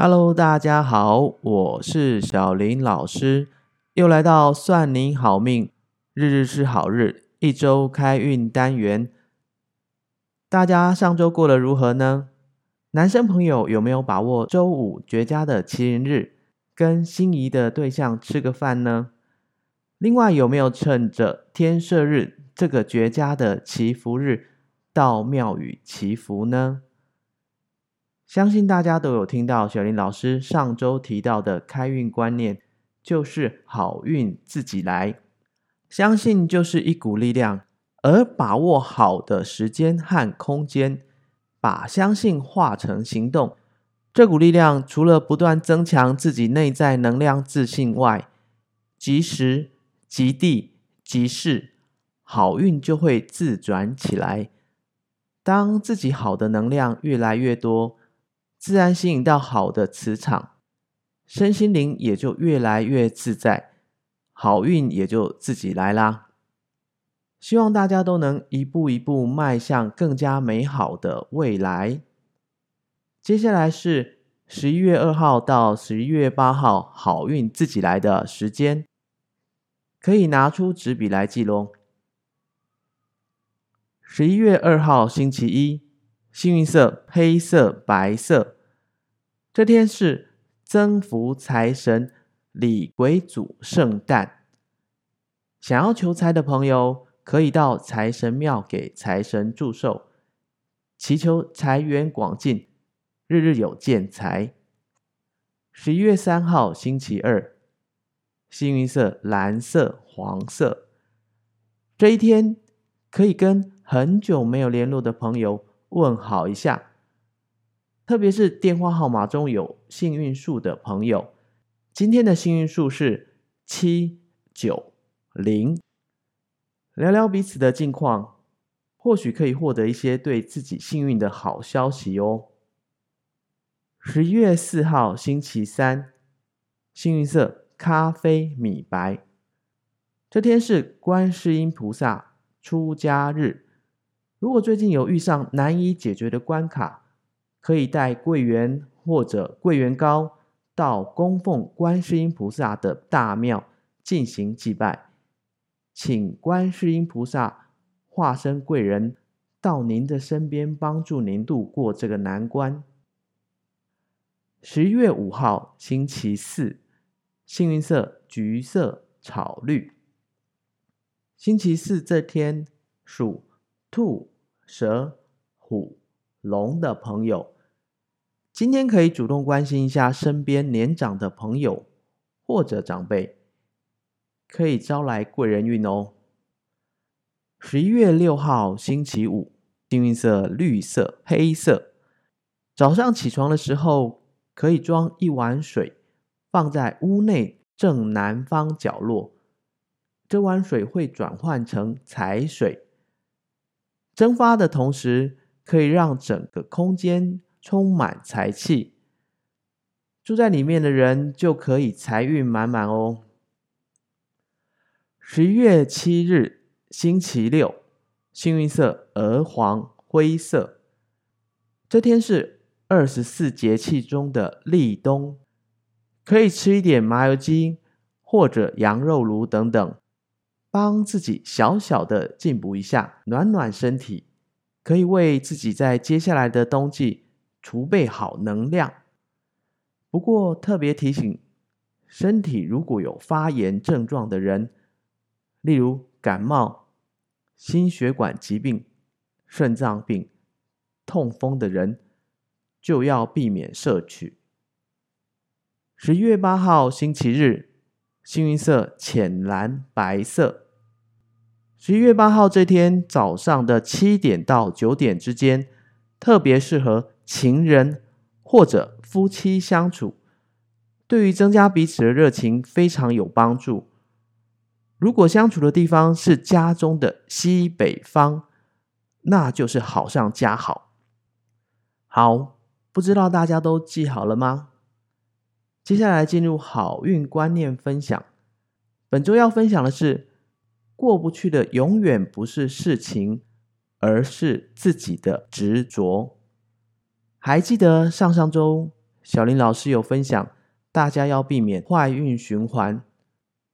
Hello，大家好，我是小林老师，又来到算你好命，日日是好日，一周开运单元。大家上周过得如何呢？男生朋友有没有把握周五绝佳的麒麟日，跟心仪的对象吃个饭呢？另外，有没有趁着天赦日这个绝佳的祈福日，到庙宇祈福呢？相信大家都有听到小林老师上周提到的开运观念，就是好运自己来。相信就是一股力量，而把握好的时间和空间，把相信化成行动。这股力量除了不断增强自己内在能量自信外，及时、及地、即事，好运就会自转起来。当自己好的能量越来越多。自然吸引到好的磁场，身心灵也就越来越自在，好运也就自己来啦。希望大家都能一步一步迈向更加美好的未来。接下来是十一月二号到十一月八号，好运自己来的时间，可以拿出纸笔来记录。十一月二号星期一。幸运色黑色、白色。这天是增福财神李鬼祖圣诞，想要求财的朋友可以到财神庙给财神祝寿，祈求财源广进，日日有见财。十一月三号星期二，幸运色蓝色、黄色。这一天可以跟很久没有联络的朋友。问好一下，特别是电话号码中有幸运数的朋友，今天的幸运数是七九零。聊聊彼此的近况，或许可以获得一些对自己幸运的好消息哦。十一月四号星期三，幸运色咖啡米白。这天是观世音菩萨出家日。如果最近有遇上难以解决的关卡，可以带桂圆或者桂圆糕到供奉观世音菩萨的大庙进行祭拜，请观世音菩萨化身贵人到您的身边，帮助您度过这个难关。十一月五号星期四，幸运色橘色、草绿。星期四这天属。兔、蛇、虎、龙的朋友，今天可以主动关心一下身边年长的朋友或者长辈，可以招来贵人运哦。十一月六号星期五，幸运色绿色、黑色。早上起床的时候，可以装一碗水，放在屋内正南方角落，这碗水会转换成财水。蒸发的同时，可以让整个空间充满财气，住在里面的人就可以财运满满哦。十一月七日，星期六，幸运色鹅黄灰色。这天是二十四节气中的立冬，可以吃一点麻油鸡或者羊肉炉等等。帮自己小小的进补一下，暖暖身体，可以为自己在接下来的冬季储备好能量。不过特别提醒，身体如果有发炎症状的人，例如感冒、心血管疾病、肾脏病、痛风的人，就要避免摄取。十一月八号星期日。幸运色浅蓝白色。十一月八号这天早上的七点到九点之间，特别适合情人或者夫妻相处，对于增加彼此的热情非常有帮助。如果相处的地方是家中的西北方，那就是好上加好。好，不知道大家都记好了吗？接下来进入好运观念分享。本周要分享的是，过不去的永远不是事情，而是自己的执着。还记得上上周小林老师有分享，大家要避免坏运循环。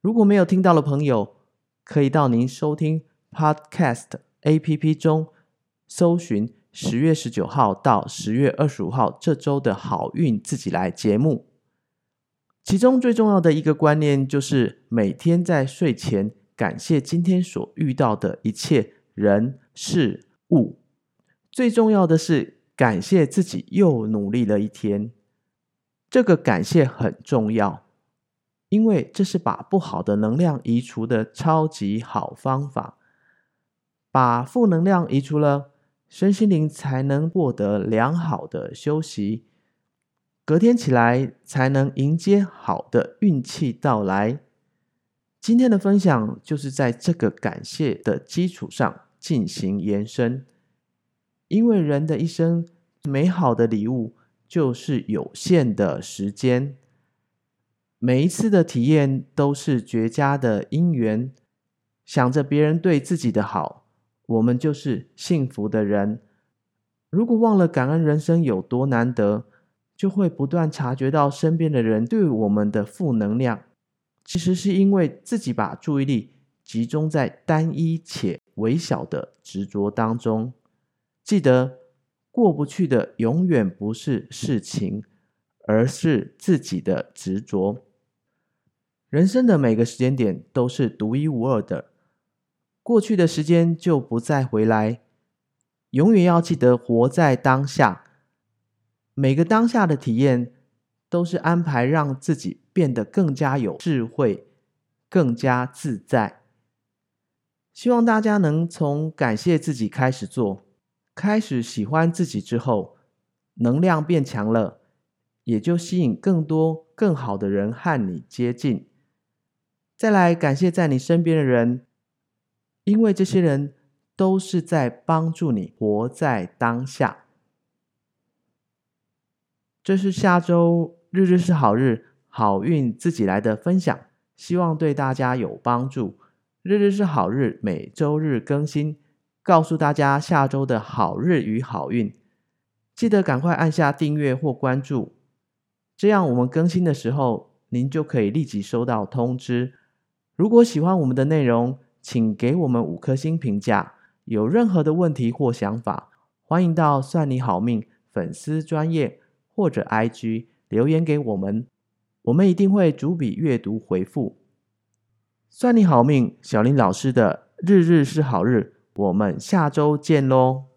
如果没有听到的朋友，可以到您收听 Podcast APP 中搜寻十月十九号到十月二十五号这周的好运自己来节目。其中最重要的一个观念就是每天在睡前感谢今天所遇到的一切人事物。最重要的是感谢自己又努力了一天。这个感谢很重要，因为这是把不好的能量移除的超级好方法。把负能量移除了，身心灵才能获得良好的休息，隔天起来才能迎接好的运气到来。今天的分享就是在这个感谢的基础上进行延伸，因为人的一生美好的礼物。就是有限的时间，每一次的体验都是绝佳的因缘。想着别人对自己的好，我们就是幸福的人。如果忘了感恩人生有多难得，就会不断察觉到身边的人对我们的负能量。其实是因为自己把注意力集中在单一且微小的执着当中。记得。过不去的永远不是事情，而是自己的执着。人生的每个时间点都是独一无二的，过去的时间就不再回来。永远要记得活在当下，每个当下的体验都是安排让自己变得更加有智慧、更加自在。希望大家能从感谢自己开始做。开始喜欢自己之后，能量变强了，也就吸引更多更好的人和你接近。再来感谢在你身边的人，因为这些人都是在帮助你活在当下。这是下周日日是好日，好运自己来的分享，希望对大家有帮助。日日是好日，每周日更新。告诉大家下周的好日与好运，记得赶快按下订阅或关注，这样我们更新的时候，您就可以立即收到通知。如果喜欢我们的内容，请给我们五颗星评价。有任何的问题或想法，欢迎到算你好命粉丝专业或者 IG 留言给我们，我们一定会逐笔阅读回复。算你好命，小林老师的日日是好日。我们下周见喽！